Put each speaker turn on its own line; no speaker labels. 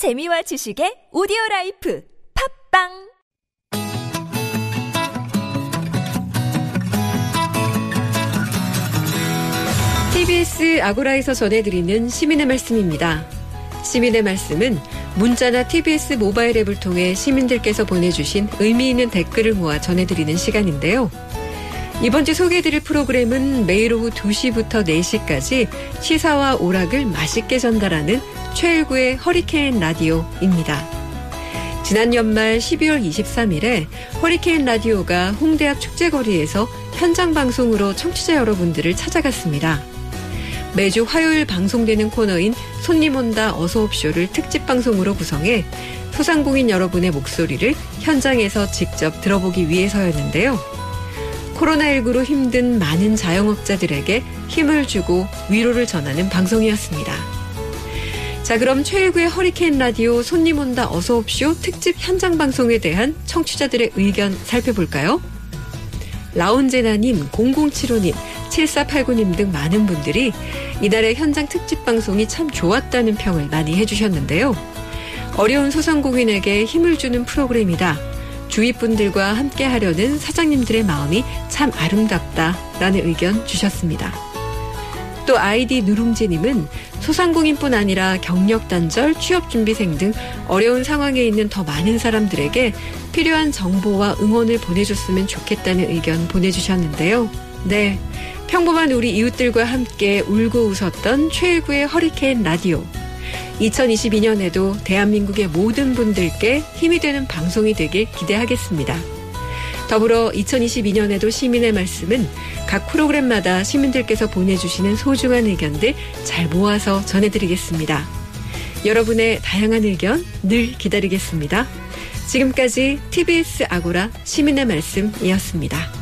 재미와 지식의 오디오 라이프 팟빵
TBS 아고라에서 전해드리는 시민의 말씀입니다. 시민의 말씀은 문자나 TBS 모바일 앱을 통해 시민들께서 보내주신 의미 있는 댓글을 모아 전해드리는 시간인데요. 이번 주 소개해드릴 프로그램은 매일 오후 2시부터 4시까지 시사와 오락을 맛있게 전달하는 최일구의 허리케인 라디오입니다. 지난 연말 12월 23일에 허리케인 라디오가 홍대 앞 축제거리에서 현장 방송으로 청취자 여러분들을 찾아갔습니다. 매주 화요일 방송되는 코너인 손님 온다 어서옵쇼를 특집 방송으로 구성해 소상공인 여러분의 목소리를 현장에서 직접 들어보기 위해서였는데요. 코로나19로 힘든 많은 자영업자들에게 힘을 주고 위로를 전하는 방송이었습니다. 자, 그럼 최일구의 허리케인 라디오 손님 온다 어서옵쇼 특집 현장 방송에 대한 청취자들의 의견 살펴볼까요? 라운제나님, 0075님, 7489님 등 많은 분들이 이달의 현장 특집 방송이 참 좋았다는 평을 많이 해주셨는데요. 어려운 소상공인에게 힘을 주는 프로그램이다. 주위 분들과 함께 하려는 사장님들의 마음이 참 아름답다라는 의견 주셨습니다. 또 아이디 누룽지님은 소상공인뿐 아니라 경력 단절, 취업 준비생 등 어려운 상황에 있는 더 많은 사람들에게 필요한 정보와 응원을 보내줬으면 좋겠다는 의견 보내주셨는데요. 네. 평범한 우리 이웃들과 함께 울고 웃었던 최일구의 허리케인 라디오. 2022년에도 대한민국의 모든 분들께 힘이 되는 방송이 되길 기대하겠습니다. 더불어 2022년에도 시민의 말씀은 각 프로그램마다 시민들께서 보내주시는 소중한 의견들 잘 모아서 전해드리겠습니다. 여러분의 다양한 의견 늘 기다리겠습니다. 지금까지 TBS 아고라 시민의 말씀이었습니다.